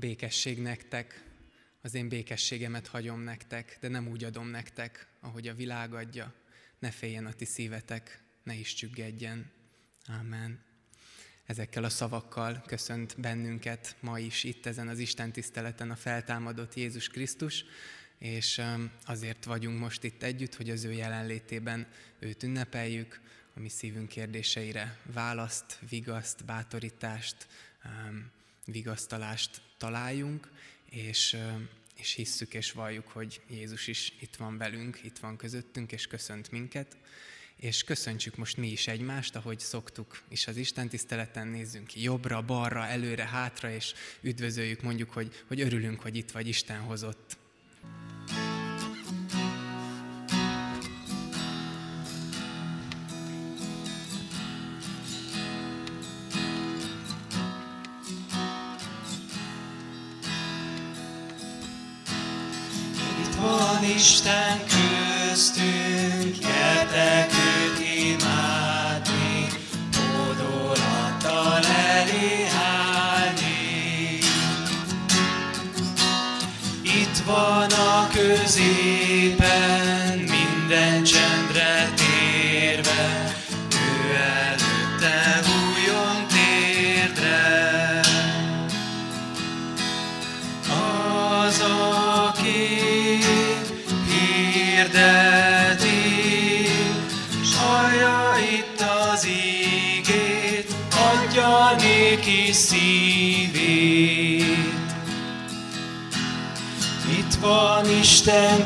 békesség nektek, az én békességemet hagyom nektek, de nem úgy adom nektek, ahogy a világ adja. Ne féljen a ti szívetek, ne is csüggedjen. Amen. Ezekkel a szavakkal köszönt bennünket ma is itt ezen az Isten tiszteleten a feltámadott Jézus Krisztus, és azért vagyunk most itt együtt, hogy az ő jelenlétében őt ünnepeljük, a mi szívünk kérdéseire választ, vigaszt, bátorítást, vigasztalást találjunk, és, és hisszük és valljuk, hogy Jézus is itt van velünk, itt van közöttünk, és köszönt minket. És köszöntsük most mi is egymást, ahogy szoktuk is az Isten tiszteleten, nézzünk ki jobbra, balra, előre, hátra, és üdvözöljük, mondjuk, hogy, hogy örülünk, hogy itt vagy, Isten hozott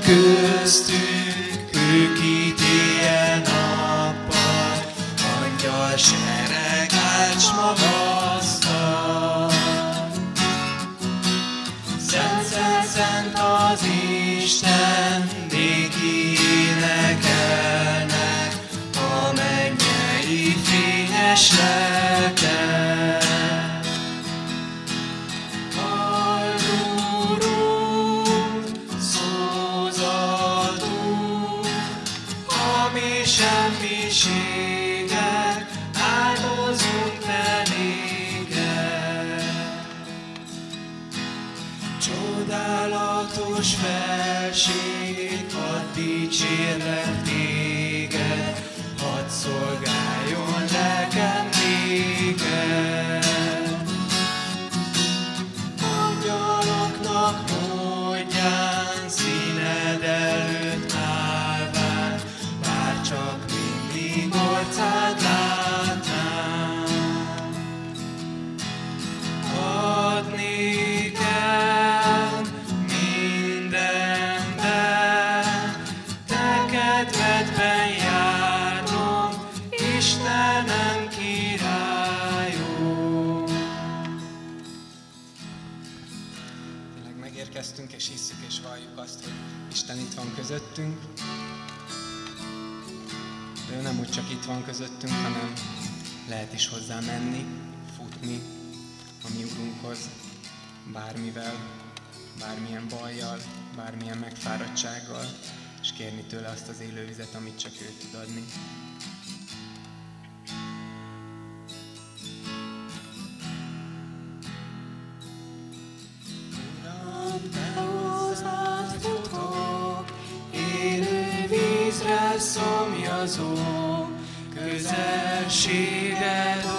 Isten közöttünk, hanem lehet is hozzá menni, futni a mi Urunkhoz, bármivel, bármilyen bajjal, bármilyen megfáradtsággal, és kérni tőle azt az élővizet, amit csak ő tud adni. Élő szomjazom, közelséged,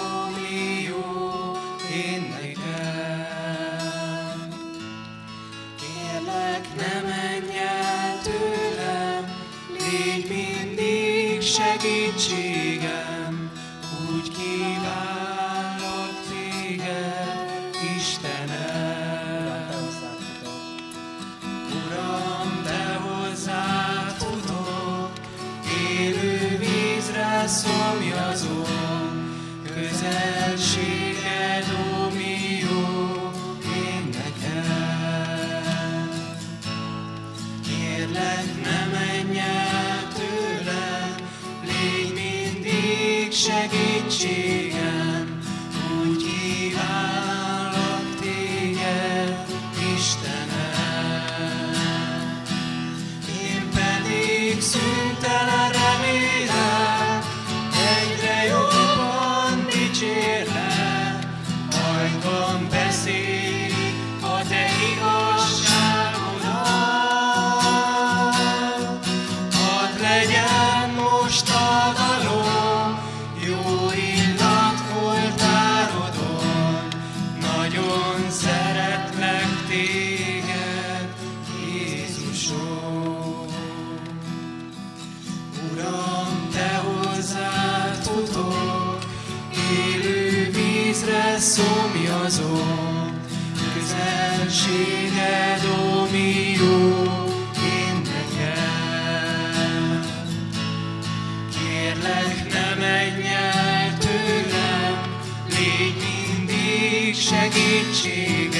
reaching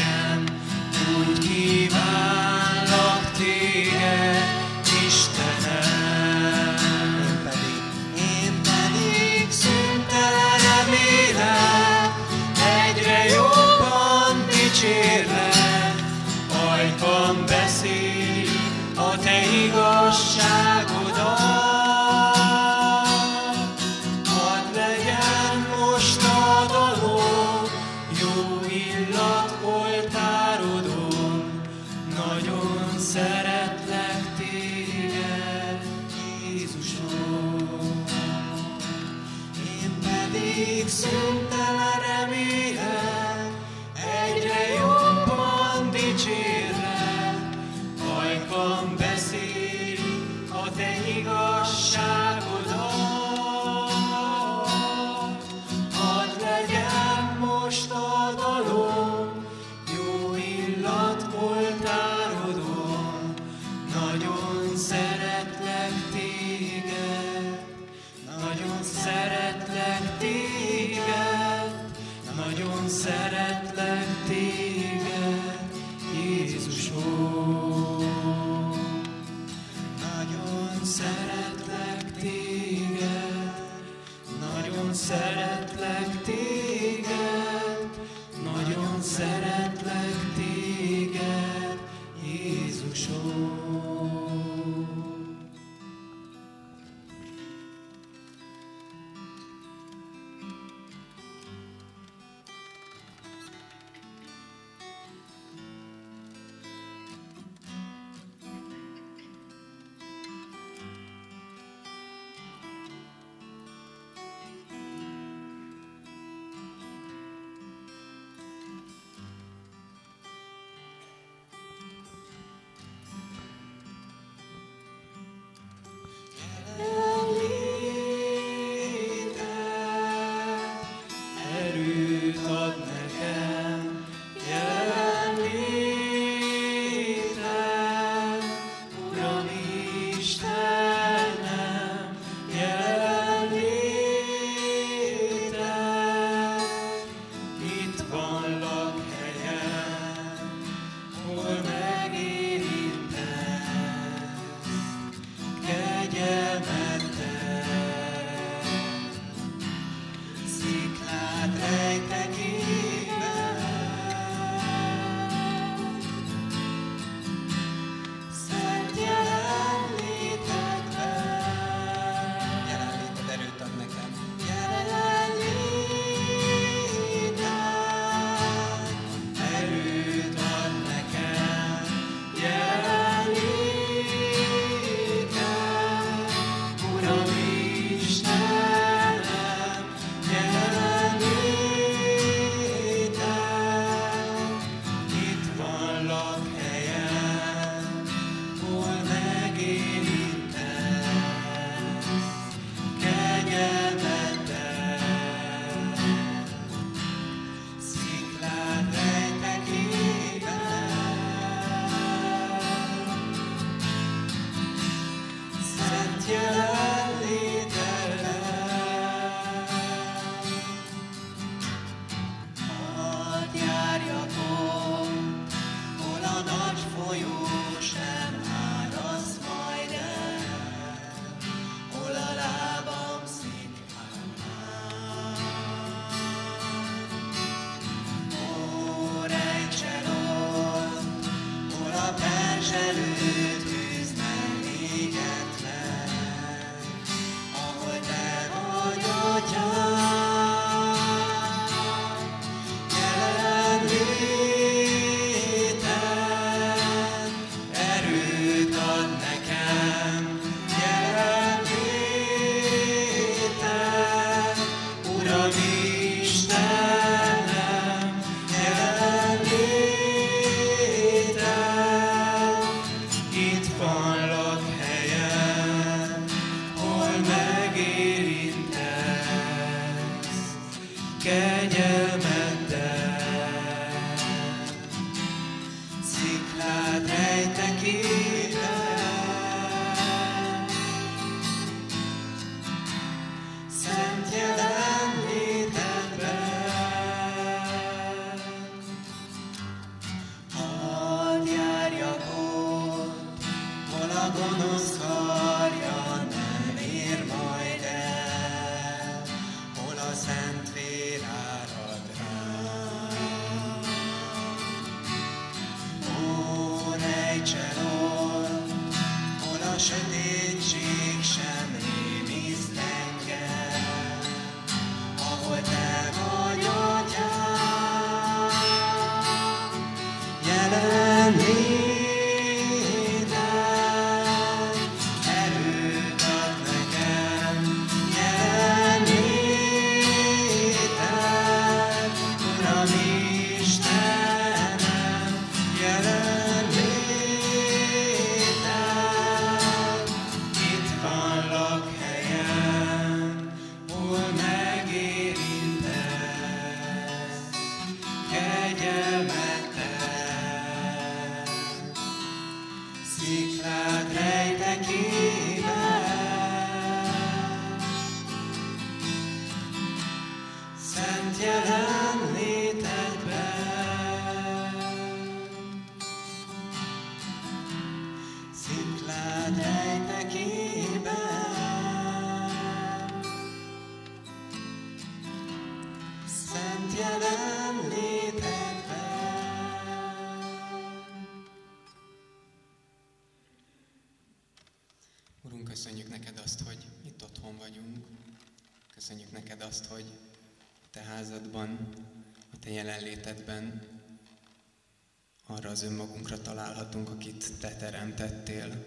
önmagunkra találhatunk, akit te teremtettél,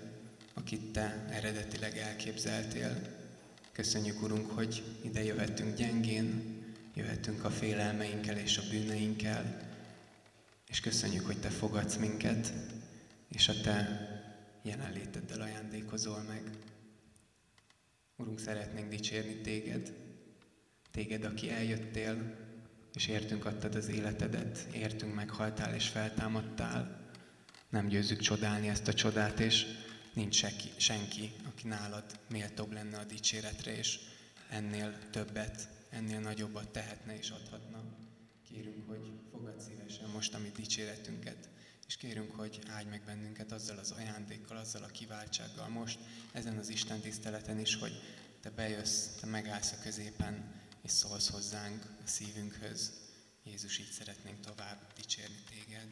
akit te eredetileg elképzeltél. Köszönjük, Urunk, hogy ide jöhetünk gyengén, jöhetünk a félelmeinkkel és a bűneinkkel, és köszönjük, hogy te fogadsz minket, és a te jelenléteddel ajándékozol meg. Urunk, szeretnénk dicsérni téged, téged, aki eljöttél, és értünk adtad az életedet, értünk meghaltál és feltámadtál. Nem győzzük csodálni ezt a csodát, és nincs senki, senki, aki nálad méltóbb lenne a dicséretre, és ennél többet, ennél nagyobbat tehetne és adhatna. Kérünk, hogy fogad szívesen most a mi dicséretünket, és kérünk, hogy áldj meg bennünket azzal az ajándékkal, azzal a kiváltsággal most, ezen az Isten tiszteleten is, hogy te bejössz, te megállsz a középen, és szólsz hozzánk a szívünkhöz. Jézus, így szeretnénk tovább dicsérni téged.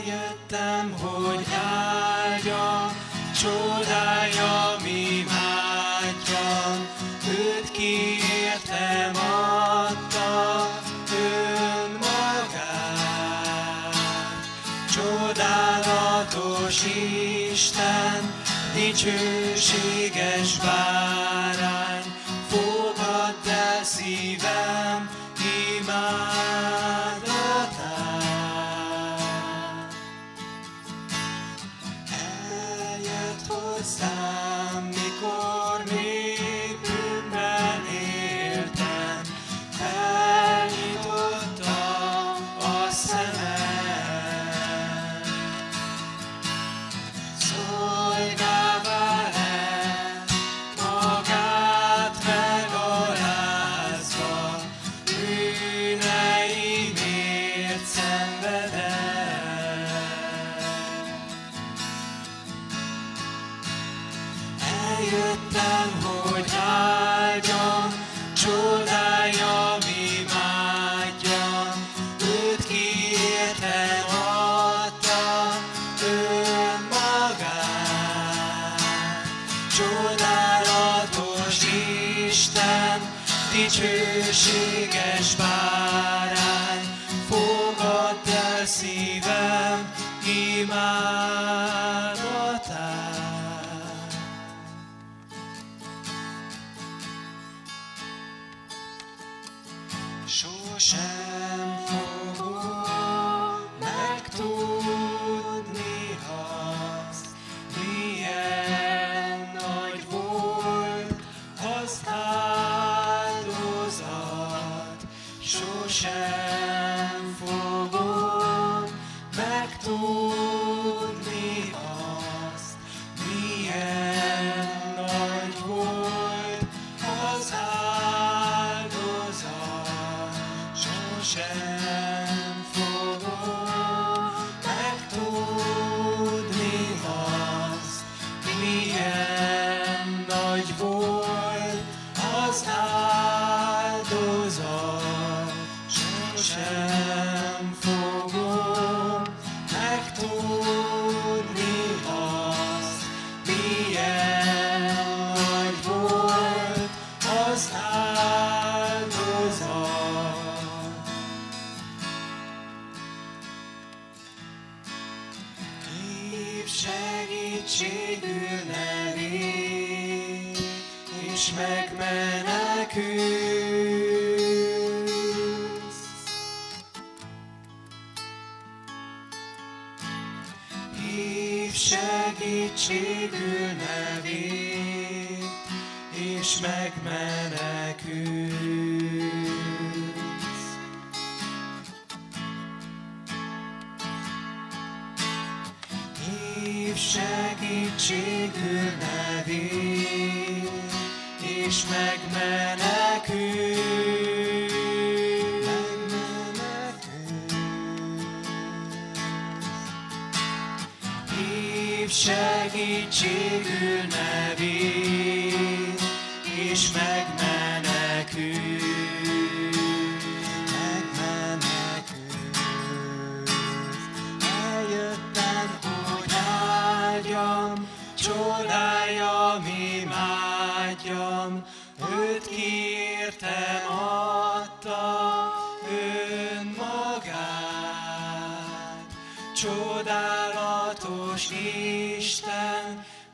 Eljöttem, hogy áldjam, csodáljam, imádjam, őt kiértem, adta önmagát. Csodálatos Isten, dicsőséges bárány,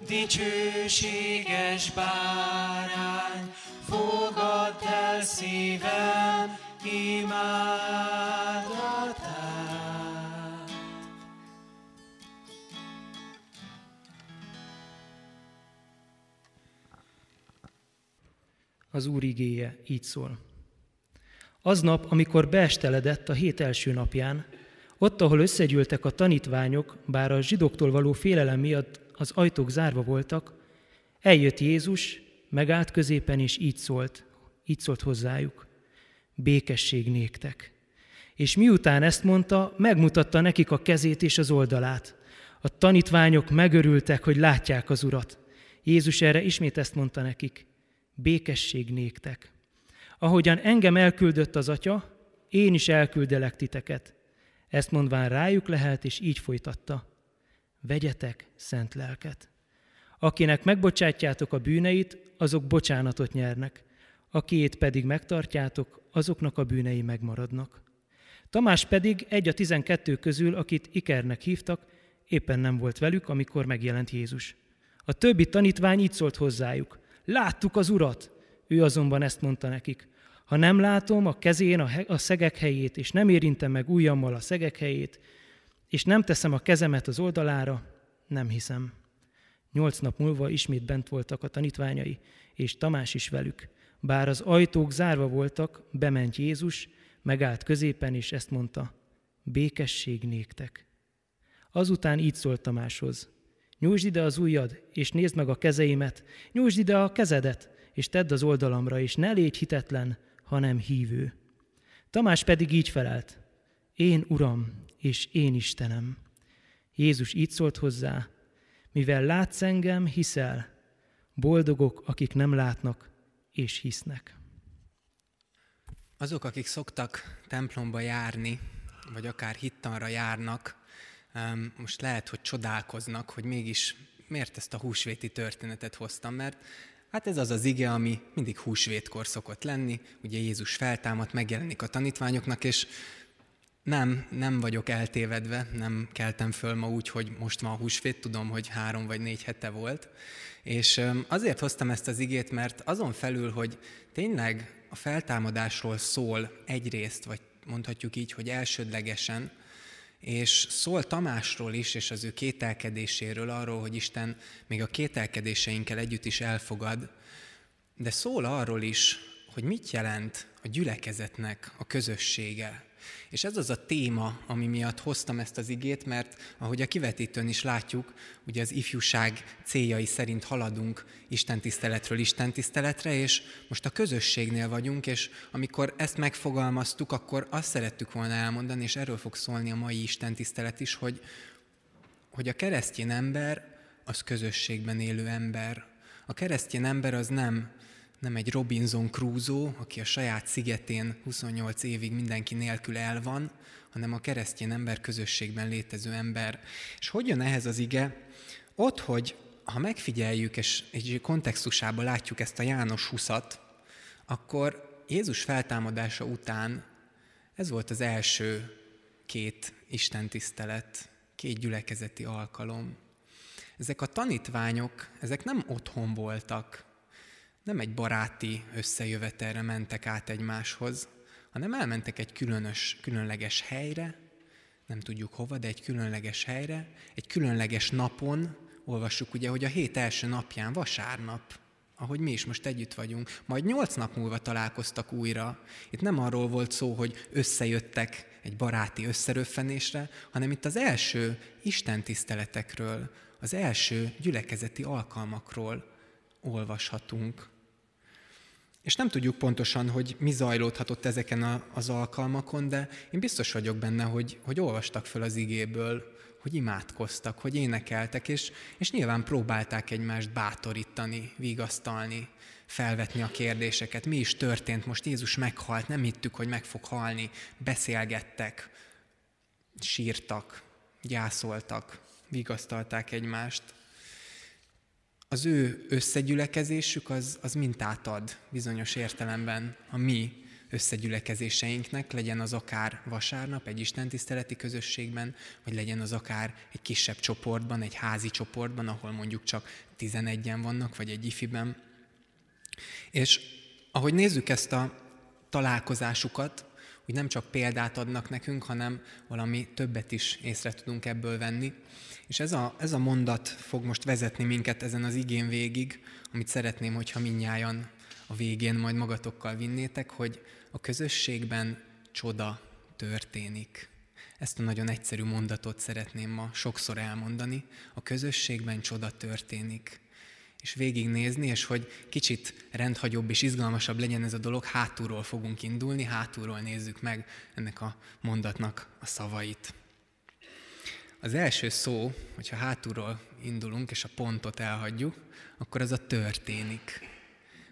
dicsőséges bárány, fogadd el szívem imádatát. Az Úr igéje így szól. Aznap, amikor beesteledett a hét első napján, ott, ahol összegyűltek a tanítványok, bár a zsidóktól való félelem miatt az ajtók zárva voltak, eljött Jézus, megállt középen, és így szólt, így szólt hozzájuk. Békesség néktek. És miután ezt mondta, megmutatta nekik a kezét és az oldalát. A tanítványok megörültek, hogy látják az Urat. Jézus erre ismét ezt mondta nekik. Békesség néktek. Ahogyan engem elküldött az Atya, én is elküldelek titeket. Ezt mondván rájuk lehelt, és így folytatta. Vegyetek szent lelket. Akinek megbocsátjátok a bűneit, azok bocsánatot nyernek. Akiét pedig megtartjátok, azoknak a bűnei megmaradnak. Tamás pedig egy a tizenkettő közül, akit Ikernek hívtak, éppen nem volt velük, amikor megjelent Jézus. A többi tanítvány így szólt hozzájuk. Láttuk az Urat! Ő azonban ezt mondta nekik. Ha nem látom a kezén a, he- a szegek helyét, és nem érintem meg ujjammal a szegek helyét, és nem teszem a kezemet az oldalára, nem hiszem. Nyolc nap múlva ismét bent voltak a tanítványai, és Tamás is velük. Bár az ajtók zárva voltak, bement Jézus, megállt középen, és ezt mondta, békesség néktek. Azután így szólt Tamáshoz, nyújtsd ide az ujjad, és nézd meg a kezeimet, nyújtsd ide a kezedet, és tedd az oldalamra, és ne légy hitetlen, hanem hívő. Tamás pedig így felelt, én Uram, és én Istenem. Jézus így szólt hozzá, mivel látsz engem, hiszel. Boldogok, akik nem látnak és hisznek. Azok, akik szoktak templomba járni, vagy akár hittanra járnak, most lehet, hogy csodálkoznak, hogy mégis miért ezt a húsvéti történetet hoztam, mert hát ez az az ige, ami mindig húsvétkor szokott lenni, ugye Jézus feltámadt, megjelenik a tanítványoknak, és nem, nem vagyok eltévedve, nem keltem föl ma úgy, hogy most van húsvét, tudom, hogy három vagy négy hete volt. És azért hoztam ezt az igét, mert azon felül, hogy tényleg a feltámadásról szól egyrészt, vagy mondhatjuk így, hogy elsődlegesen, és szól Tamásról is, és az ő kételkedéséről, arról, hogy Isten még a kételkedéseinkkel együtt is elfogad, de szól arról is, hogy mit jelent a gyülekezetnek a közössége, és ez az a téma, ami miatt hoztam ezt az igét, mert ahogy a kivetítőn is látjuk, ugye az ifjúság céljai szerint haladunk istentiszteletről istentiszteletre, és most a közösségnél vagyunk, és amikor ezt megfogalmaztuk, akkor azt szerettük volna elmondani, és erről fog szólni a mai istentisztelet is, hogy, hogy a keresztény ember az közösségben élő ember. A keresztény ember az nem nem egy Robinson Crusoe, aki a saját szigetén 28 évig mindenki nélkül el van, hanem a keresztény ember közösségben létező ember. És hogy jön ehhez az ige? Ott, hogy ha megfigyeljük és egy kontextusában látjuk ezt a János 20 akkor Jézus feltámadása után ez volt az első két istentisztelet, két gyülekezeti alkalom. Ezek a tanítványok, ezek nem otthon voltak, nem egy baráti összejövetelre mentek át egymáshoz, hanem elmentek egy különös, különleges helyre, nem tudjuk hova, de egy különleges helyre, egy különleges napon, olvassuk ugye, hogy a hét első napján, vasárnap, ahogy mi is most együtt vagyunk, majd nyolc nap múlva találkoztak újra. Itt nem arról volt szó, hogy összejöttek egy baráti összeröffenésre, hanem itt az első Isten tiszteletekről, az első gyülekezeti alkalmakról olvashatunk. És nem tudjuk pontosan, hogy mi zajlódhatott ezeken a, az alkalmakon, de én biztos vagyok benne, hogy, hogy olvastak föl az igéből, hogy imádkoztak, hogy énekeltek, és, és nyilván próbálták egymást bátorítani, vigasztalni, felvetni a kérdéseket. Mi is történt? Most Jézus meghalt, nem hittük, hogy meg fog halni. Beszélgettek, sírtak, gyászoltak, vigasztalták egymást az ő összegyülekezésük az, az mintát ad bizonyos értelemben a mi összegyülekezéseinknek, legyen az akár vasárnap egy istentiszteleti közösségben, vagy legyen az akár egy kisebb csoportban, egy házi csoportban, ahol mondjuk csak 11-en vannak, vagy egy ifiben. És ahogy nézzük ezt a találkozásukat, hogy nem csak példát adnak nekünk, hanem valami többet is észre tudunk ebből venni. És ez a, ez a mondat fog most vezetni minket ezen az igén végig, amit szeretném, hogyha minnyájan a végén majd magatokkal vinnétek, hogy a közösségben csoda történik. Ezt a nagyon egyszerű mondatot szeretném ma sokszor elmondani. A közösségben csoda történik. És végignézni, és hogy kicsit rendhagyóbb és izgalmasabb legyen ez a dolog, hátulról fogunk indulni, hátulról nézzük meg ennek a mondatnak a szavait. Az első szó, hogyha hátulról indulunk és a pontot elhagyjuk, akkor az a történik.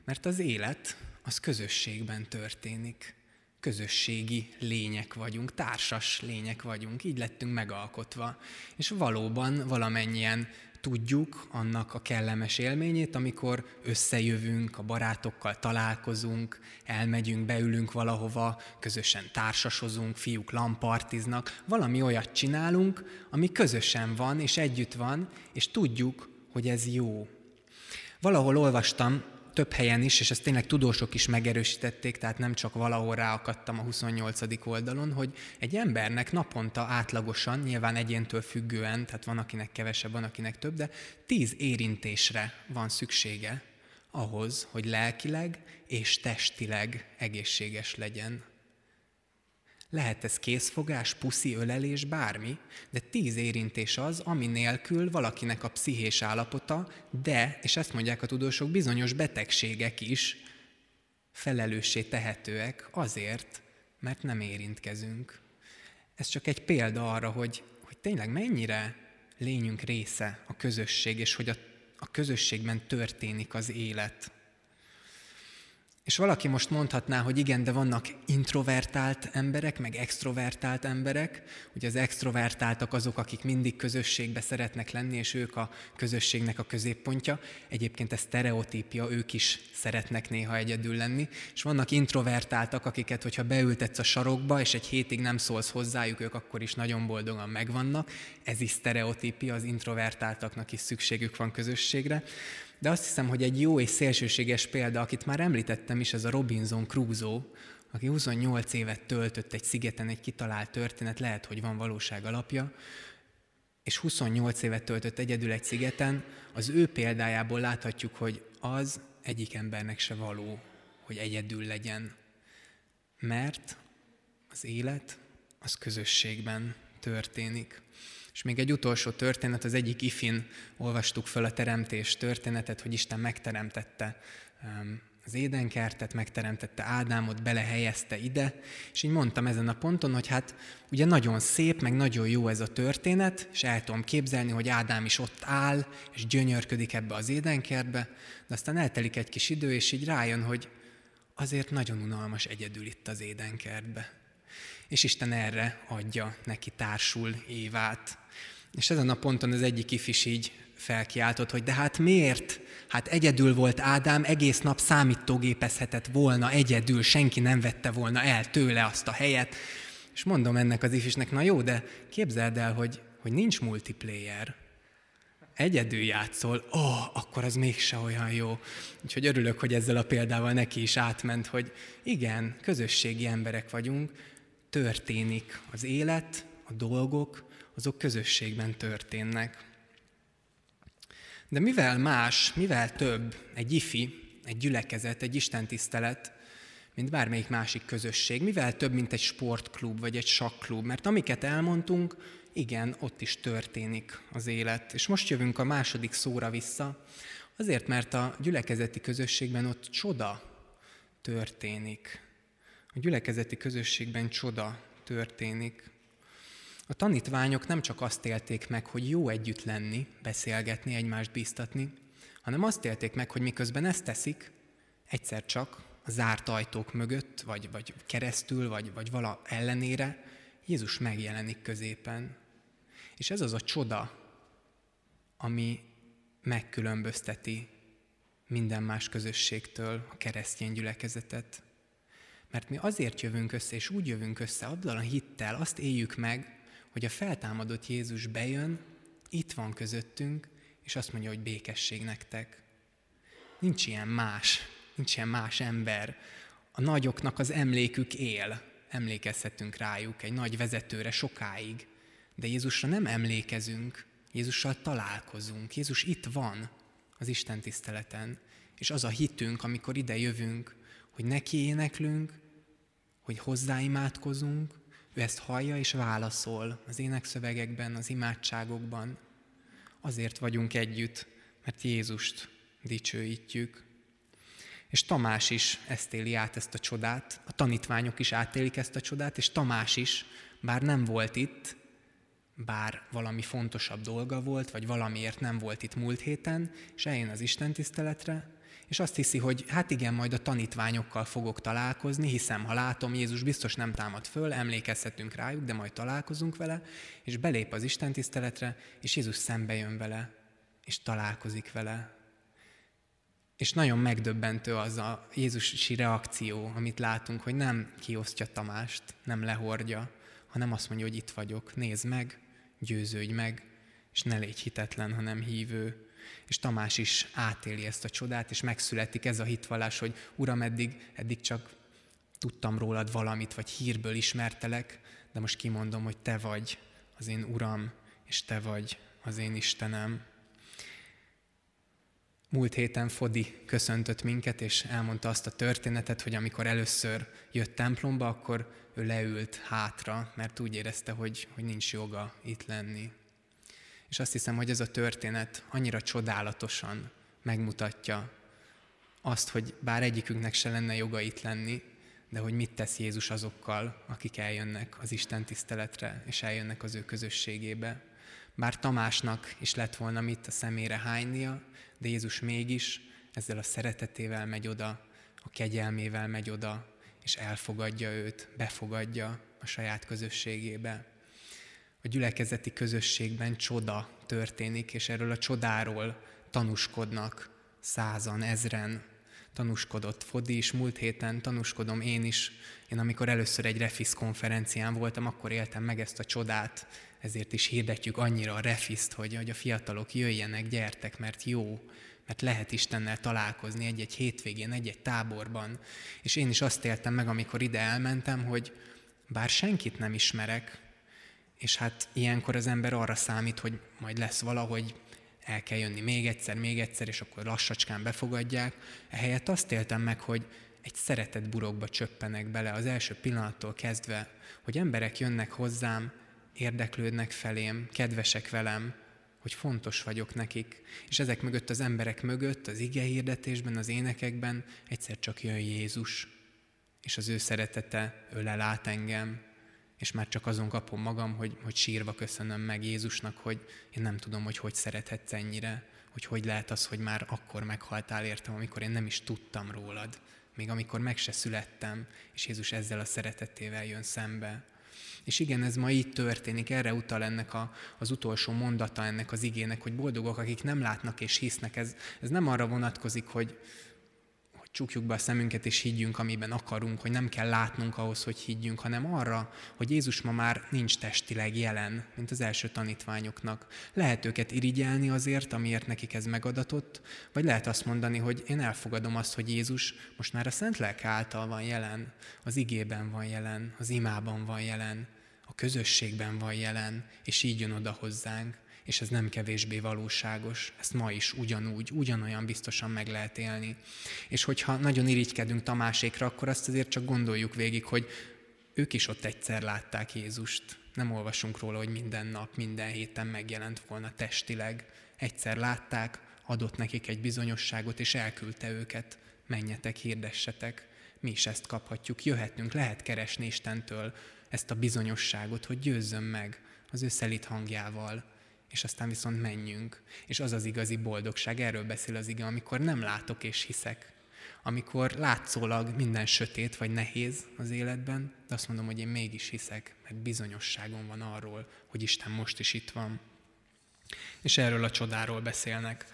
Mert az élet az közösségben történik. Közösségi lények vagyunk, társas lények vagyunk, így lettünk megalkotva. És valóban valamennyien tudjuk annak a kellemes élményét, amikor összejövünk, a barátokkal találkozunk, elmegyünk, beülünk valahova, közösen társasozunk, fiúk lampartiznak, valami olyat csinálunk, ami közösen van, és együtt van, és tudjuk, hogy ez jó. Valahol olvastam, több helyen is, és ezt tényleg tudósok is megerősítették, tehát nem csak valahol ráakadtam a 28. oldalon, hogy egy embernek naponta átlagosan, nyilván egyéntől függően, tehát van akinek kevesebb, van akinek több, de tíz érintésre van szüksége ahhoz, hogy lelkileg és testileg egészséges legyen. Lehet ez készfogás, puszi, ölelés, bármi, de tíz érintés az, ami nélkül valakinek a pszichés állapota, de, és ezt mondják a tudósok, bizonyos betegségek is felelőssé tehetőek azért, mert nem érintkezünk. Ez csak egy példa arra, hogy, hogy tényleg mennyire lényünk része a közösség, és hogy a, a közösségben történik az élet. És valaki most mondhatná, hogy igen, de vannak introvertált emberek, meg extrovertált emberek. Ugye az extrovertáltak azok, akik mindig közösségbe szeretnek lenni, és ők a közösségnek a középpontja. Egyébként ez stereotípia, ők is szeretnek néha egyedül lenni. És vannak introvertáltak, akiket, hogyha beültetsz a sarokba, és egy hétig nem szólsz hozzájuk, ők akkor is nagyon boldogan megvannak. Ez is stereotípia, az introvertáltaknak is szükségük van közösségre. De azt hiszem, hogy egy jó és szélsőséges példa, akit már említettem is, ez a Robinson Crusoe, aki 28 évet töltött egy szigeten, egy kitalált történet, lehet, hogy van valóság alapja, és 28 évet töltött egyedül egy szigeten, az ő példájából láthatjuk, hogy az egyik embernek se való, hogy egyedül legyen. Mert az élet az közösségben történik. És még egy utolsó történet, az egyik ifin olvastuk föl a teremtés történetet, hogy Isten megteremtette az édenkertet, megteremtette Ádámot, belehelyezte ide, és így mondtam ezen a ponton, hogy hát ugye nagyon szép, meg nagyon jó ez a történet, és el tudom képzelni, hogy Ádám is ott áll, és gyönyörködik ebbe az édenkertbe, de aztán eltelik egy kis idő, és így rájön, hogy azért nagyon unalmas egyedül itt az édenkertbe. És Isten erre adja neki társul Évát. És ezen a ponton az egyik ifis így felkiáltott, hogy de hát miért? Hát egyedül volt Ádám, egész nap számítógépezhetett volna egyedül, senki nem vette volna el tőle azt a helyet. És mondom ennek az ifisnek, na jó, de képzeld el, hogy, hogy nincs multiplayer. Egyedül játszol, ó, oh, akkor az mégse olyan jó. Úgyhogy örülök, hogy ezzel a példával neki is átment, hogy igen, közösségi emberek vagyunk, történik az élet, a dolgok, azok közösségben történnek. De mivel más, mivel több egy ifi, egy gyülekezet, egy istentisztelet, mint bármelyik másik közösség, mivel több, mint egy sportklub vagy egy sakklub, mert amiket elmondtunk, igen, ott is történik az élet. És most jövünk a második szóra vissza, azért, mert a gyülekezeti közösségben ott csoda történik. A gyülekezeti közösségben csoda történik. A tanítványok nem csak azt élték meg, hogy jó együtt lenni, beszélgetni, egymást bíztatni, hanem azt élték meg, hogy miközben ezt teszik, egyszer csak a zárt ajtók mögött, vagy, vagy keresztül, vagy, vagy vala ellenére Jézus megjelenik középen. És ez az a csoda, ami megkülönbözteti minden más közösségtől a keresztény gyülekezetet. Mert mi azért jövünk össze, és úgy jövünk össze, abban a hittel azt éljük meg, hogy a feltámadott Jézus bejön, itt van közöttünk, és azt mondja, hogy békesség nektek. Nincs ilyen más, nincs ilyen más ember. A nagyoknak az emlékük él, emlékezhetünk rájuk egy nagy vezetőre sokáig, de Jézusra nem emlékezünk, Jézussal találkozunk. Jézus itt van az Isten tiszteleten, és az a hitünk, amikor ide jövünk, hogy neki éneklünk, hogy hozzáimádkozunk, ő ezt hallja és válaszol az énekszövegekben, az imádságokban. Azért vagyunk együtt, mert Jézust dicsőítjük. És Tamás is ezt éli át, ezt a csodát, a tanítványok is átélik ezt a csodát, és Tamás is, bár nem volt itt, bár valami fontosabb dolga volt, vagy valamiért nem volt itt múlt héten, és eljön az Isten tiszteletre, és azt hiszi, hogy hát igen, majd a tanítványokkal fogok találkozni, hiszem, ha látom, Jézus biztos nem támad föl, emlékezhetünk rájuk, de majd találkozunk vele, és belép az Isten tiszteletre, és Jézus szembe jön vele, és találkozik vele. És nagyon megdöbbentő az a Jézusi reakció, amit látunk, hogy nem kiosztja Tamást, nem lehordja, hanem azt mondja, hogy itt vagyok, nézd meg, győződj meg, és ne légy hitetlen, hanem hívő. És Tamás is átéli ezt a csodát, és megszületik ez a hitvallás, hogy Uram, eddig, eddig csak tudtam rólad valamit, vagy hírből ismertelek, de most kimondom, hogy Te vagy az én Uram, és Te vagy az én Istenem. Múlt héten Fodi köszöntött minket, és elmondta azt a történetet, hogy amikor először jött templomba, akkor ő leült hátra, mert úgy érezte, hogy, hogy nincs joga itt lenni. És azt hiszem, hogy ez a történet annyira csodálatosan megmutatja azt, hogy bár egyikünknek se lenne joga itt lenni, de hogy mit tesz Jézus azokkal, akik eljönnek az Isten tiszteletre, és eljönnek az ő közösségébe. Bár Tamásnak is lett volna mit a szemére hánynia, de Jézus mégis ezzel a szeretetével megy oda, a kegyelmével megy oda, és elfogadja őt, befogadja a saját közösségébe. A gyülekezeti közösségben csoda történik, és erről a csodáról tanúskodnak százan, ezren. Tanúskodott Fodi is, múlt héten tanúskodom én is. Én amikor először egy Refis konferencián voltam, akkor éltem meg ezt a csodát, ezért is hirdetjük annyira a Refiszt, hogy, hogy a fiatalok jöjjenek, gyertek, mert jó, mert lehet Istennel találkozni egy-egy hétvégén, egy-egy táborban. És én is azt éltem meg, amikor ide elmentem, hogy bár senkit nem ismerek, és hát ilyenkor az ember arra számít, hogy majd lesz valahogy el kell jönni még egyszer, még egyszer, és akkor lassacskán befogadják. Ehelyett azt éltem meg, hogy egy szeretet burokba csöppenek bele az első pillanattól kezdve, hogy emberek jönnek hozzám, érdeklődnek felém, kedvesek velem, hogy fontos vagyok nekik, és ezek mögött az emberek mögött, az ige hirdetésben, az énekekben egyszer csak jön Jézus, és az ő szeretete ölel át engem, és már csak azon kapom magam, hogy, hogy sírva köszönöm meg Jézusnak, hogy én nem tudom, hogy hogy szerethetsz ennyire, hogy hogy lehet az, hogy már akkor meghaltál értem, amikor én nem is tudtam rólad, még amikor meg se születtem, és Jézus ezzel a szeretetével jön szembe. És igen, ez ma így történik, erre utal ennek a, az utolsó mondata ennek az igének, hogy boldogok, akik nem látnak és hisznek. Ez, ez nem arra vonatkozik, hogy, csukjuk be a szemünket és higgyünk, amiben akarunk, hogy nem kell látnunk ahhoz, hogy higgyünk, hanem arra, hogy Jézus ma már nincs testileg jelen, mint az első tanítványoknak. Lehet őket irigyelni azért, amiért nekik ez megadatott, vagy lehet azt mondani, hogy én elfogadom azt, hogy Jézus most már a Szent Lelke által van jelen, az igében van jelen, az imában van jelen, a közösségben van jelen, és így jön oda hozzánk, és ez nem kevésbé valóságos, ezt ma is ugyanúgy, ugyanolyan biztosan meg lehet élni. És hogyha nagyon irigykedünk Tamásékra, akkor azt azért csak gondoljuk végig, hogy ők is ott egyszer látták Jézust. Nem olvasunk róla, hogy minden nap, minden héten megjelent volna testileg. Egyszer látták, adott nekik egy bizonyosságot, és elküldte őket. Menjetek, hirdessetek. Mi is ezt kaphatjuk, jöhetünk, lehet keresni Istentől ezt a bizonyosságot, hogy győzzön meg az ő szelit hangjával, és aztán viszont menjünk. És az az igazi boldogság, erről beszél az ige, amikor nem látok és hiszek. Amikor látszólag minden sötét vagy nehéz az életben, de azt mondom, hogy én mégis hiszek, mert bizonyosságom van arról, hogy Isten most is itt van. És erről a csodáról beszélnek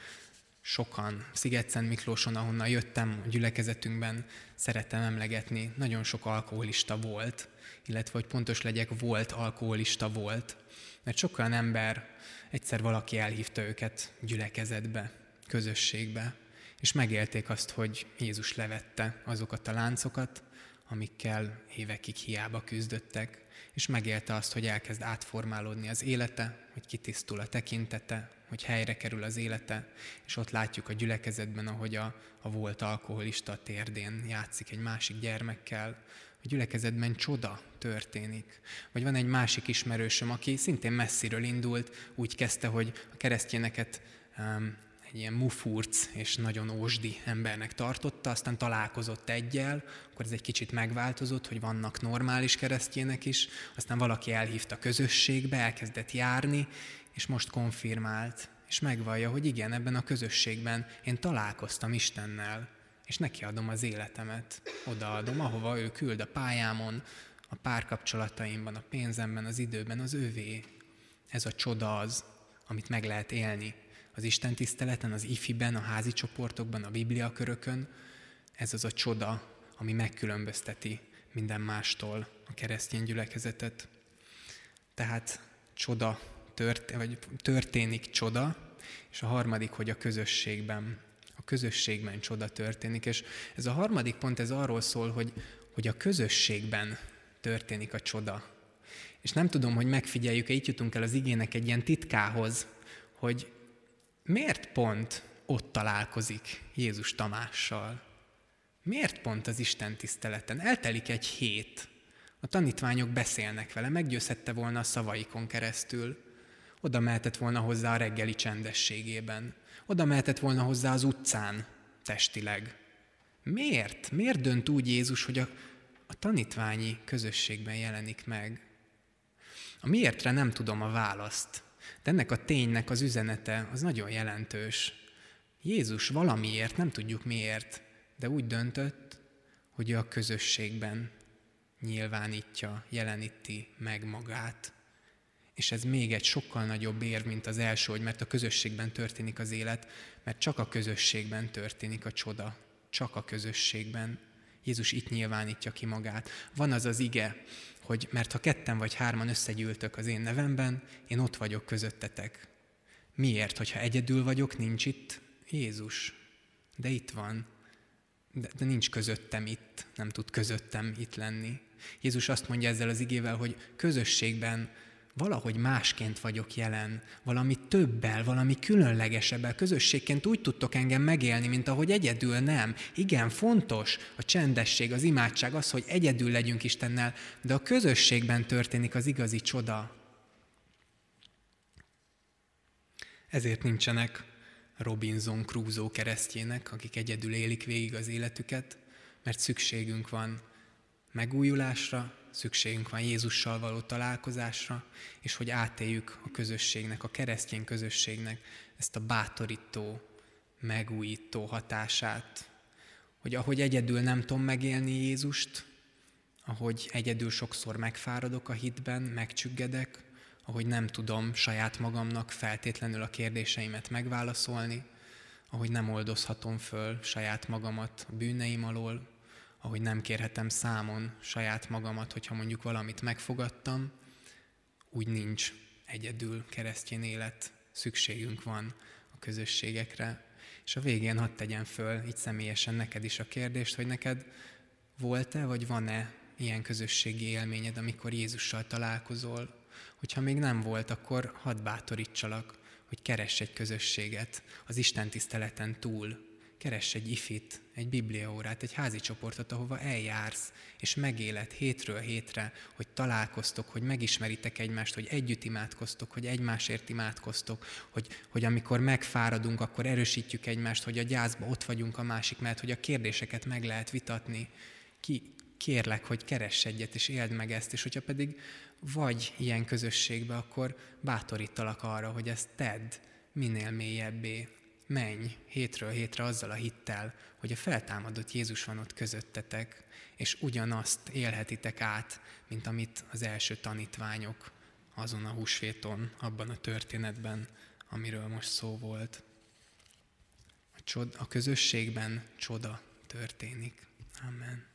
sokan. Sziget-Szent Miklóson, ahonnan jöttem a gyülekezetünkben, szeretem emlegetni, nagyon sok alkoholista volt, illetve hogy pontos legyek, volt alkoholista volt. Mert sokan ember, egyszer valaki elhívta őket gyülekezetbe, közösségbe, és megélték azt, hogy Jézus levette azokat a láncokat, amikkel évekig hiába küzdöttek, és megélte azt, hogy elkezd átformálódni az élete, hogy kitisztul a tekintete, hogy helyre kerül az élete, és ott látjuk a gyülekezetben, ahogy a, a volt alkoholista térdén játszik egy másik gyermekkel, a gyülekezetben csoda történik. Vagy van egy másik ismerősöm, aki szintén messziről indult, úgy kezdte, hogy a keresztényeket um, egy ilyen mufurc és nagyon ósdi embernek tartotta, aztán találkozott egyel, akkor ez egy kicsit megváltozott, hogy vannak normális keresztjének is, aztán valaki elhívta közösségbe, elkezdett járni, és most konfirmált, és megvallja, hogy igen, ebben a közösségben én találkoztam Istennel, és neki adom az életemet, odaadom, ahova ő küld a pályámon, a párkapcsolataimban, a pénzemben, az időben, az ővé. Ez a csoda az, amit meg lehet élni az Isten tiszteleten, az ifiben, a házi csoportokban, a bibliakörökön. Ez az a csoda, ami megkülönbözteti minden mástól a keresztény gyülekezetet. Tehát csoda, tört, vagy történik csoda, és a harmadik, hogy a közösségben közösségben csoda történik. És ez a harmadik pont, ez arról szól, hogy, hogy a közösségben történik a csoda. És nem tudom, hogy megfigyeljük-e, itt jutunk el az igének egy ilyen titkához, hogy miért pont ott találkozik Jézus Tamással? Miért pont az Isten tiszteleten? Eltelik egy hét, a tanítványok beszélnek vele, meggyőzhette volna a szavaikon keresztül. Oda mehetett volna hozzá a reggeli csendességében. Oda mehetett volna hozzá az utcán testileg. Miért? Miért dönt úgy Jézus, hogy a, a tanítványi közösségben jelenik meg? A miértre nem tudom a választ, De ennek a ténynek az üzenete az nagyon jelentős. Jézus valamiért, nem tudjuk miért, de úgy döntött, hogy a közösségben nyilvánítja, jeleníti meg magát. És ez még egy sokkal nagyobb ér, mint az első, hogy mert a közösségben történik az élet, mert csak a közösségben történik a csoda. Csak a közösségben. Jézus itt nyilvánítja ki magát. Van az az ige, hogy mert ha ketten vagy hárman összegyűltök az én nevemben, én ott vagyok közöttetek. Miért? Hogyha egyedül vagyok, nincs itt Jézus. De itt van. De, de nincs közöttem itt, nem tud közöttem itt lenni. Jézus azt mondja ezzel az igével, hogy közösségben valahogy másként vagyok jelen, valami többel, valami különlegesebbel. Közösségként úgy tudtok engem megélni, mint ahogy egyedül nem. Igen, fontos a csendesség, az imádság, az, hogy egyedül legyünk Istennel, de a közösségben történik az igazi csoda. Ezért nincsenek Robinson Crusoe keresztjének, akik egyedül élik végig az életüket, mert szükségünk van megújulásra, szükségünk van Jézussal való találkozásra, és hogy átéljük a közösségnek, a keresztény közösségnek ezt a bátorító, megújító hatását. Hogy ahogy egyedül nem tudom megélni Jézust, ahogy egyedül sokszor megfáradok a hitben, megcsüggedek, ahogy nem tudom saját magamnak feltétlenül a kérdéseimet megválaszolni, ahogy nem oldozhatom föl saját magamat a bűneim alól, ahogy nem kérhetem számon saját magamat, hogyha mondjuk valamit megfogadtam, úgy nincs egyedül keresztjén élet, szükségünk van a közösségekre. És a végén hadd tegyen föl így személyesen neked is a kérdést, hogy neked volt-e, vagy van-e ilyen közösségi élményed, amikor Jézussal találkozol, Hogyha még nem volt, akkor hadd bátorítsalak, hogy keress egy közösséget az Isten tiszteleten túl. Keress egy ifit, egy bibliaórát, egy házi csoportot, ahova eljársz, és megéled hétről hétre, hogy találkoztok, hogy megismeritek egymást, hogy együtt imádkoztok, hogy egymásért imádkoztok, hogy, hogy amikor megfáradunk, akkor erősítjük egymást, hogy a gyászba ott vagyunk a másik mert hogy a kérdéseket meg lehet vitatni. Ki, kérlek, hogy keress egyet, és éld meg ezt, és hogyha pedig vagy ilyen közösségbe, akkor bátorítalak arra, hogy ezt tedd minél mélyebbé. Menj hétről hétre azzal a hittel, hogy a feltámadott Jézus van ott közöttetek, és ugyanazt élhetitek át, mint amit az első tanítványok azon a húsvéton, abban a történetben, amiről most szó volt. A, csod, a közösségben csoda történik. Amen.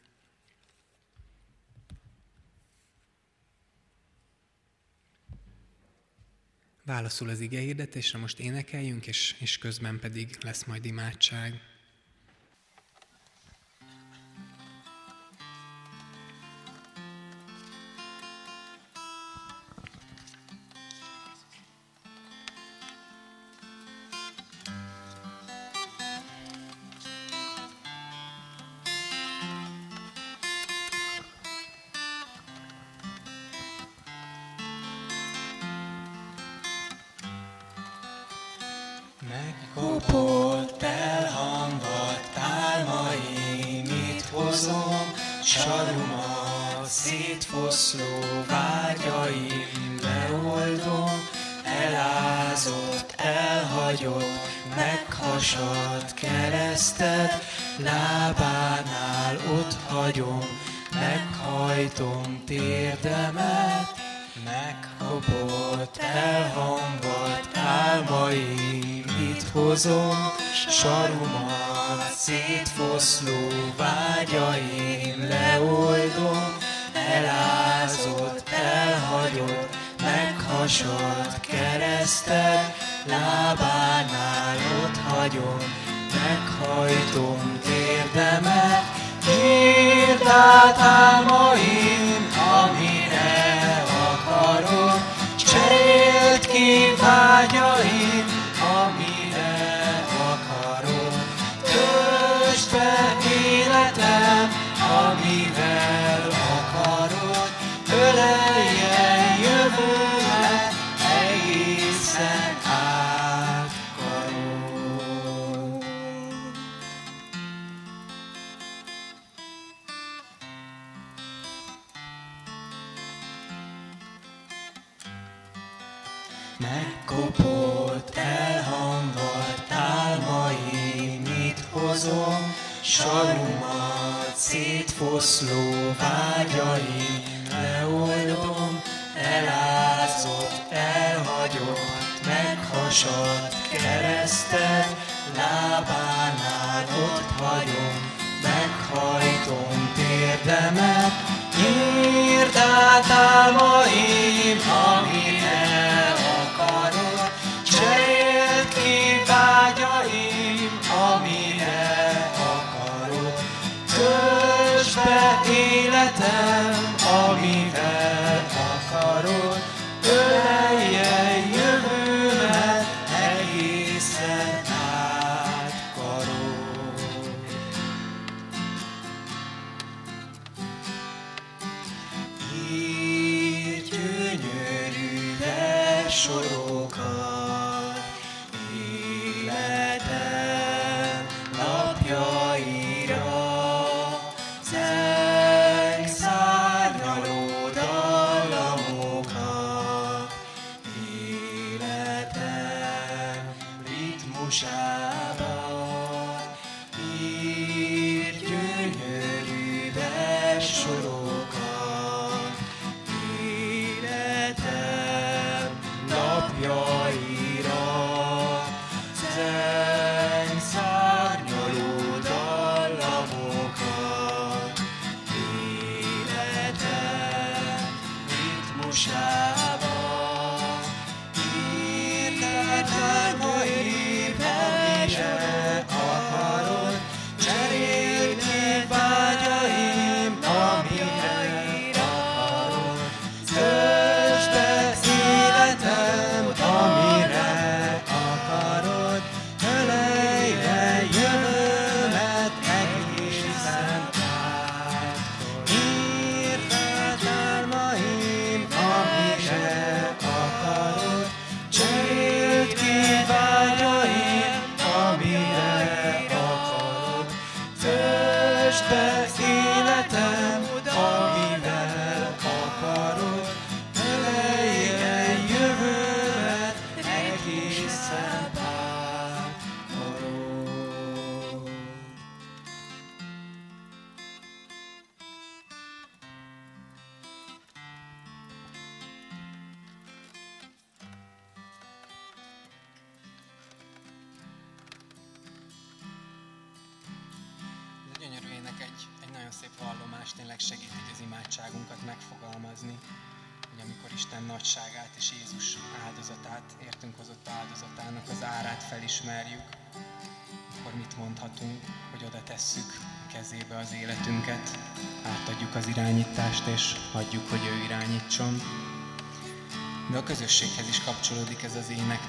Válaszul az ige hirdetésre, most énekeljünk, és, és közben pedig lesz majd imádság. Megkopott, elhangadt álmaim, mit hozom, sarumat, szétfoszló vágyaim, leoldom, elázott, elhagyott, meghasadt keresztet, lábánál ott hagyom, meghajtom térdemet, megkopott, elhangadt álmaim, hozom, sarumat, szétfoszló vágyaim, leoldom, elázott, elhagyott, meghasadt keresztet, lábánál ott hagyom, meghajtom térdemet, Írd át álmaim, amire akarod, cserélt ki vágyaim, Megkopott, elhanvadt álmaim, mit hozom, sarumat, szétfoszló vágyaim, leoldom, elázott, elhagyott, meghasadt keresztet, lábánál ott hagyom, meghajtom térdemet, nyírd át álmaim, amire vágyaim, amire akarod, töltsd be életem, amivel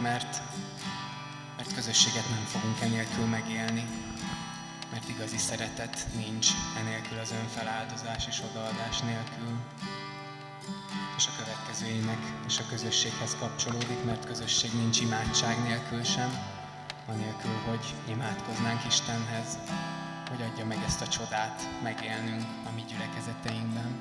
mert, mert közösséget nem fogunk enélkül megélni, mert igazi szeretet nincs enélkül az önfeláldozás és odaadás nélkül. És a következő ének és a közösséghez kapcsolódik, mert közösség nincs imádság nélkül sem, anélkül, hogy imádkoznánk Istenhez, hogy adja meg ezt a csodát megélnünk a mi gyülekezeteinkben.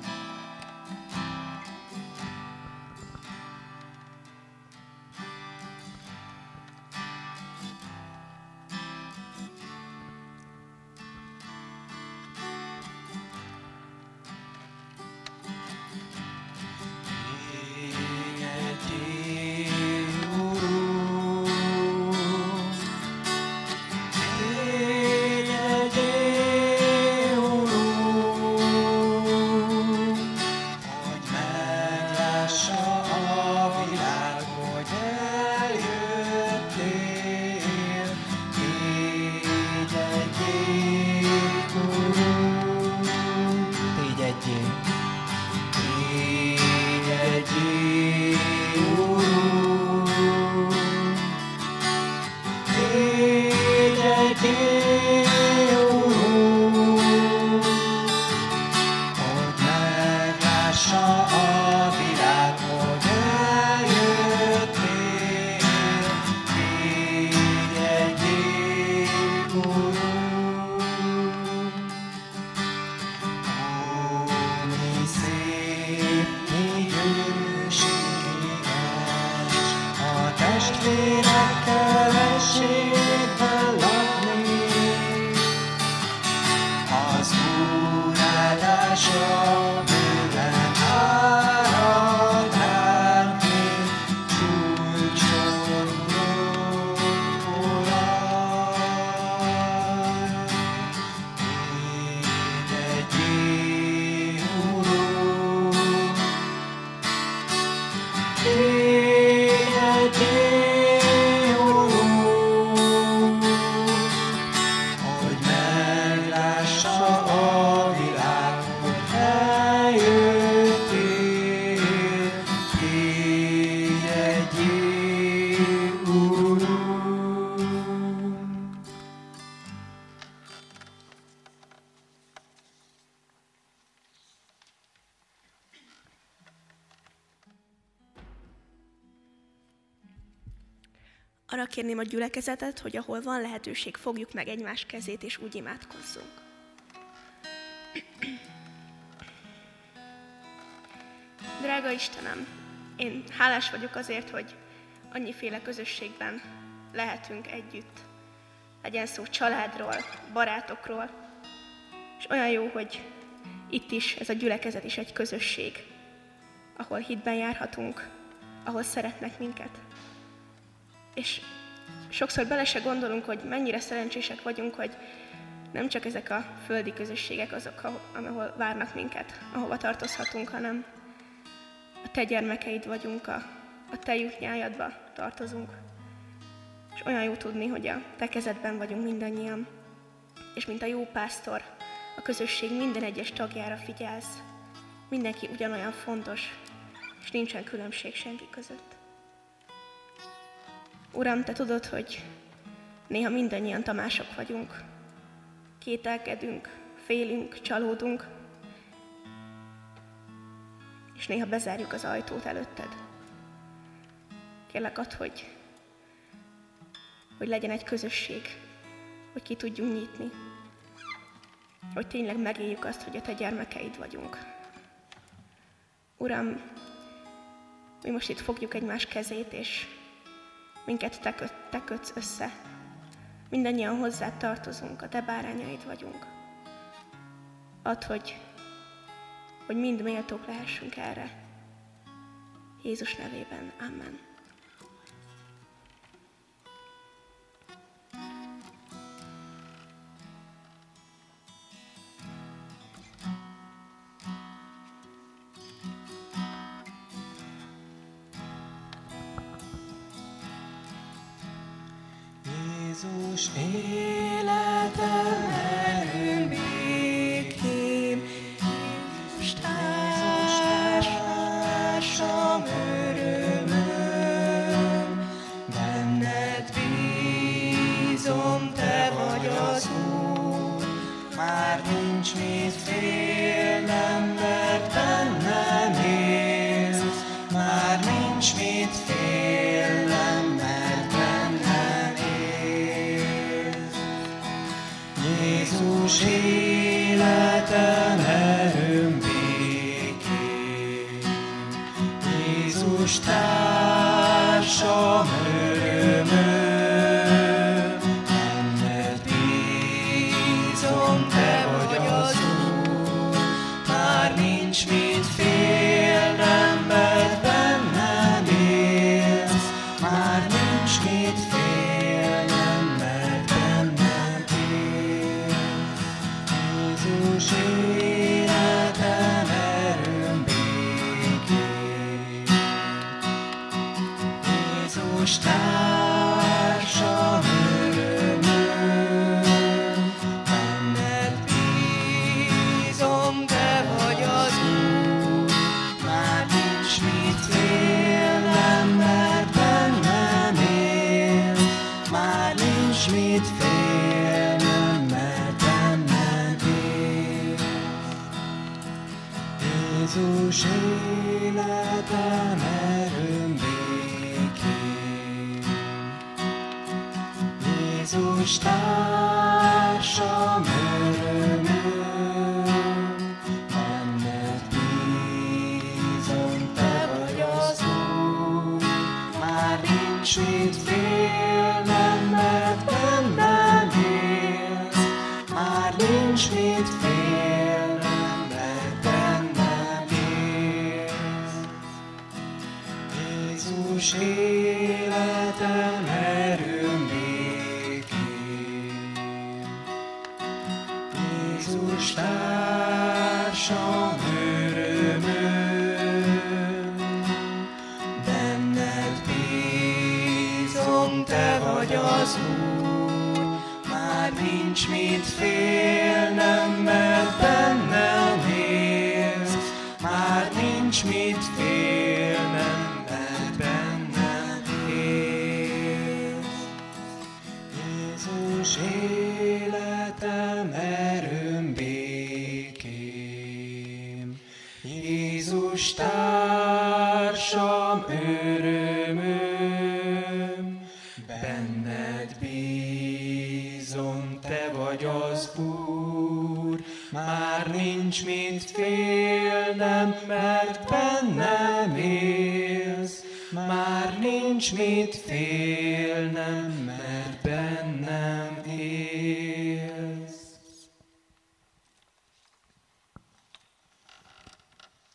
Kérném a gyülekezetet, hogy ahol van lehetőség, fogjuk meg egymás kezét, és úgy imádkozzunk. Drága Istenem, én hálás vagyok azért, hogy annyiféle közösségben lehetünk együtt. Legyen szó családról, barátokról, és olyan jó, hogy itt is ez a gyülekezet is egy közösség, ahol hitben járhatunk, ahol szeretnek minket. És sokszor bele se gondolunk, hogy mennyire szerencsések vagyunk, hogy nem csak ezek a földi közösségek azok, ahol- várnak minket, ahova tartozhatunk, hanem a te gyermekeid vagyunk, a, a te jutnyájadba tartozunk. És olyan jó tudni, hogy a te kezedben vagyunk mindannyian. És mint a jó pásztor, a közösség minden egyes tagjára figyelsz. Mindenki ugyanolyan fontos, és nincsen különbség senki között. Uram, Te tudod, hogy néha mindannyian Tamások vagyunk. Kételkedünk, félünk, csalódunk, és néha bezárjuk az ajtót előtted. Kérlek add, hogy, hogy legyen egy közösség, hogy ki tudjunk nyitni, hogy tényleg megéljük azt, hogy a Te gyermekeid vagyunk. Uram, mi most itt fogjuk egymás kezét, és minket te, köt, te kötsz össze. Mindannyian hozzá tartozunk, a te bárányaid vagyunk. Add, hogy, hogy mind méltók lehessünk erre. Jézus nevében. Amen. Mit félnem, mert bennem élsz, már nincs mit félnem, mert bennem élsz.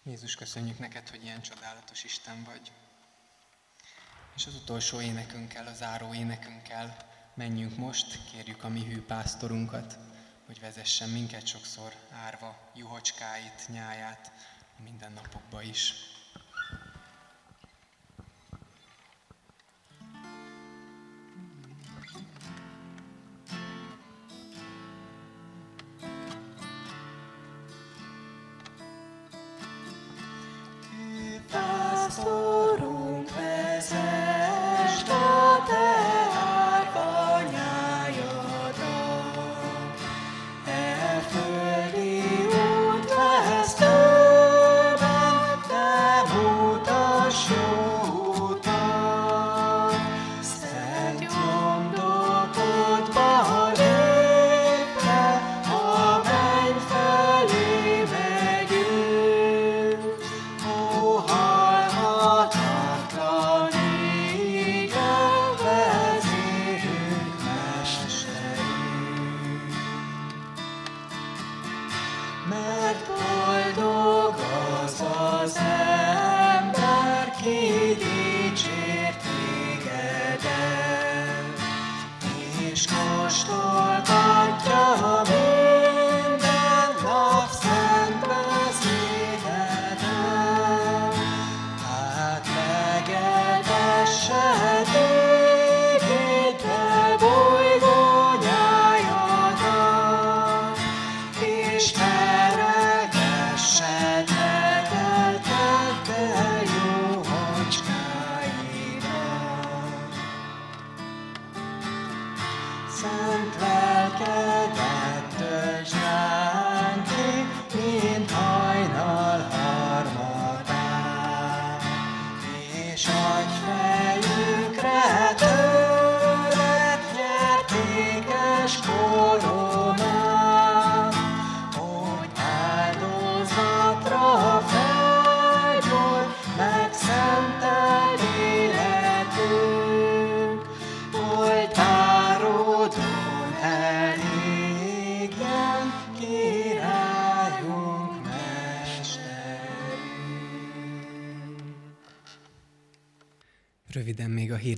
Jézus, köszönjük neked, hogy ilyen csodálatos Isten vagy. És az utolsó énekünkkel, az záró énekünkkel menjünk most, kérjük a mi hű pásztorunkat, hogy vezessen minket sokszor árva juhocskáit, nyáját mindennapokba is. Pásztorunk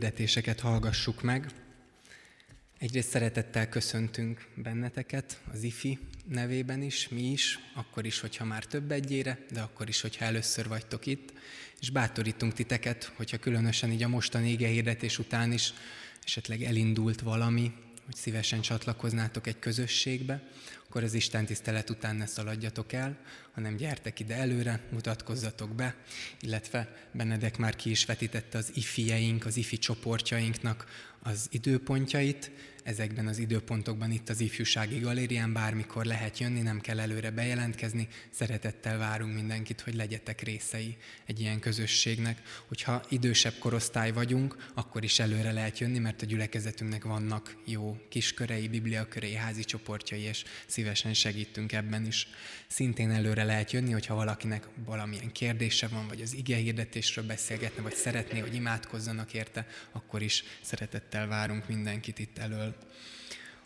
hirdetéseket hallgassuk meg. Egyrészt szeretettel köszöntünk benneteket az IFI nevében is, mi is, akkor is, hogyha már több egyére, de akkor is, hogyha először vagytok itt, és bátorítunk titeket, hogyha különösen így a mostani ége hirdetés után is esetleg elindult valami, hogy szívesen csatlakoznátok egy közösségbe, akkor az Isten tisztelet után ne szaladjatok el, hanem gyertek ide előre, mutatkozzatok be, illetve Benedek már ki is vetítette az ifieink, az ifi csoportjainknak az időpontjait, ezekben az időpontokban itt az ifjúsági galérián bármikor lehet jönni, nem kell előre bejelentkezni, szeretettel várunk mindenkit, hogy legyetek részei egy ilyen közösségnek. Hogyha idősebb korosztály vagyunk, akkor is előre lehet jönni, mert a gyülekezetünknek vannak jó kiskörei, bibliakörei, házi csoportjai, és szívesen segítünk ebben is. Szintén előre lehet jönni, hogyha valakinek valamilyen kérdése van, vagy az ige hirdetésről beszélgetne, vagy szeretné, hogy imádkozzanak érte, akkor is szeretettel várunk mindenkit itt elől.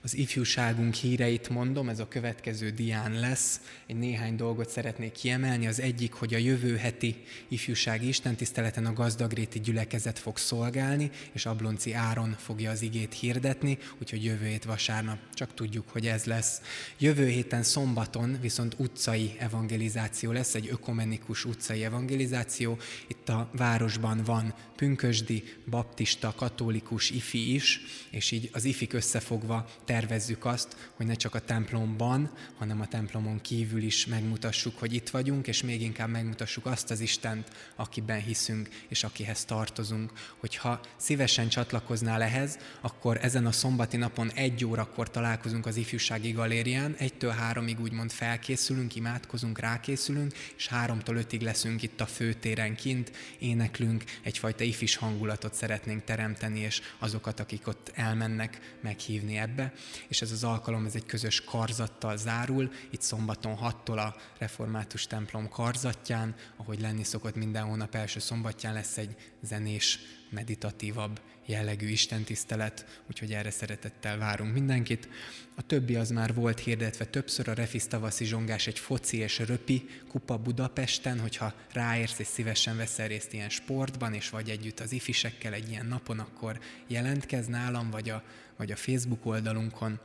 Az ifjúságunk híreit mondom, ez a következő dián lesz. Egy néhány dolgot szeretnék kiemelni. Az egyik, hogy a jövő heti ifjúsági istentiszteleten a gazdagréti gyülekezet fog szolgálni, és Ablonci Áron fogja az igét hirdetni, úgyhogy jövő hét vasárnap csak tudjuk, hogy ez lesz. Jövő héten szombaton viszont utcai evangelizáció lesz, egy ökumenikus utcai evangelizáció. Itt a városban van pünkösdi, baptista, katolikus ifi is, és így az ifik összefogva tervezzük azt, hogy ne csak a templomban, hanem a templomon kívül is megmutassuk, hogy itt vagyunk, és még inkább megmutassuk azt az Istent, akiben hiszünk, és akihez tartozunk. Hogyha szívesen csatlakoznál ehhez, akkor ezen a szombati napon egy órakor találkozunk az ifjúsági galérián, egytől háromig úgymond felkészülünk, imádkozunk, rákészülünk, és háromtól ötig leszünk itt a főtéren kint, éneklünk, egyfajta ifis hangulatot szeretnénk teremteni, és azokat, akik ott elmennek, meghívni ebbe és ez az alkalom ez egy közös karzattal zárul, itt szombaton 6-tól a református templom karzatján, ahogy lenni szokott minden hónap első szombatján lesz egy zenés, meditatívabb jellegű istentisztelet, úgyhogy erre szeretettel várunk mindenkit. A többi az már volt hirdetve többször, a Refisz tavaszi zsongás egy foci és röpi kupa Budapesten, hogyha ráérsz és szívesen veszel részt ilyen sportban, és vagy együtt az ifisekkel egy ilyen napon, akkor jelentkezz nálam, vagy a vagy a Facebook oldalunkon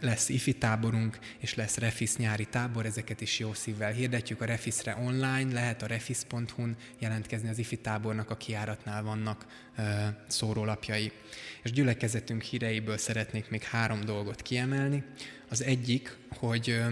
lesz ifi táborunk, és lesz Refis nyári tábor, ezeket is jó szívvel hirdetjük. A Refisre online lehet a refis.hu-n jelentkezni az ifi tábornak, a kiáratnál vannak szórólapjai. És gyülekezetünk híreiből szeretnék még három dolgot kiemelni. Az egyik, hogy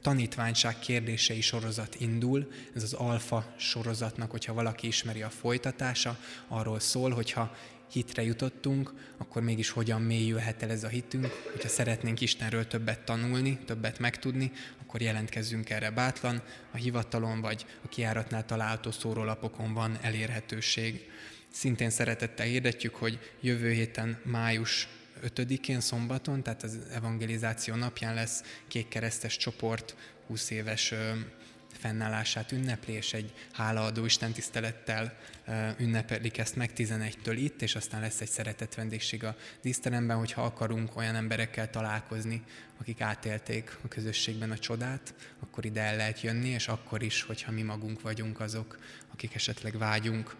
tanítványság kérdései sorozat indul, ez az alfa sorozatnak, hogyha valaki ismeri a folytatása, arról szól, hogyha hitre jutottunk, akkor mégis hogyan mélyülhet el ez a hitünk. Hogyha szeretnénk Istenről többet tanulni, többet megtudni, akkor jelentkezzünk erre bátlan. A hivatalon vagy a kiáratnál található szórólapokon van elérhetőség. Szintén szeretettel hirdetjük, hogy jövő héten május 5-én szombaton, tehát az evangelizáció napján lesz kékkeresztes csoport 20 éves fennállását ünnepli, és egy hálaadó Isten tisztelettel ünnepelik ezt meg 11-től itt, és aztán lesz egy szeretett vendégség a díszteremben, hogyha akarunk olyan emberekkel találkozni, akik átélték a közösségben a csodát, akkor ide el lehet jönni, és akkor is, hogyha mi magunk vagyunk azok, akik esetleg vágyunk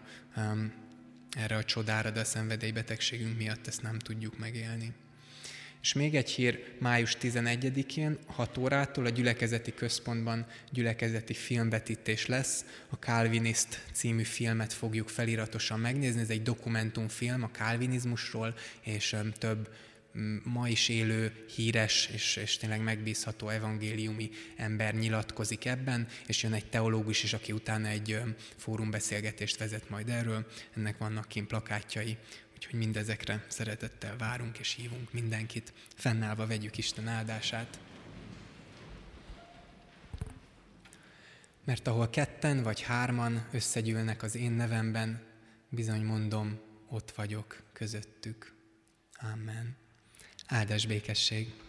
erre a csodára, de a szenvedélybetegségünk miatt ezt nem tudjuk megélni. És még egy hír, május 11-én, 6 órától a gyülekezeti központban gyülekezeti filmvetítés lesz. A Calvinist című filmet fogjuk feliratosan megnézni. Ez egy dokumentumfilm a kálvinizmusról, és több ma is élő, híres és, és tényleg megbízható evangéliumi ember nyilatkozik ebben, és jön egy teológus is, aki utána egy fórumbeszélgetést vezet majd erről. Ennek vannak kint plakátjai, Úgyhogy mindezekre szeretettel várunk és hívunk mindenkit. Fennállva vegyük Isten áldását. Mert ahol ketten vagy hárman összegyűlnek az én nevemben, bizony mondom, ott vagyok közöttük. Amen. Áldás békesség!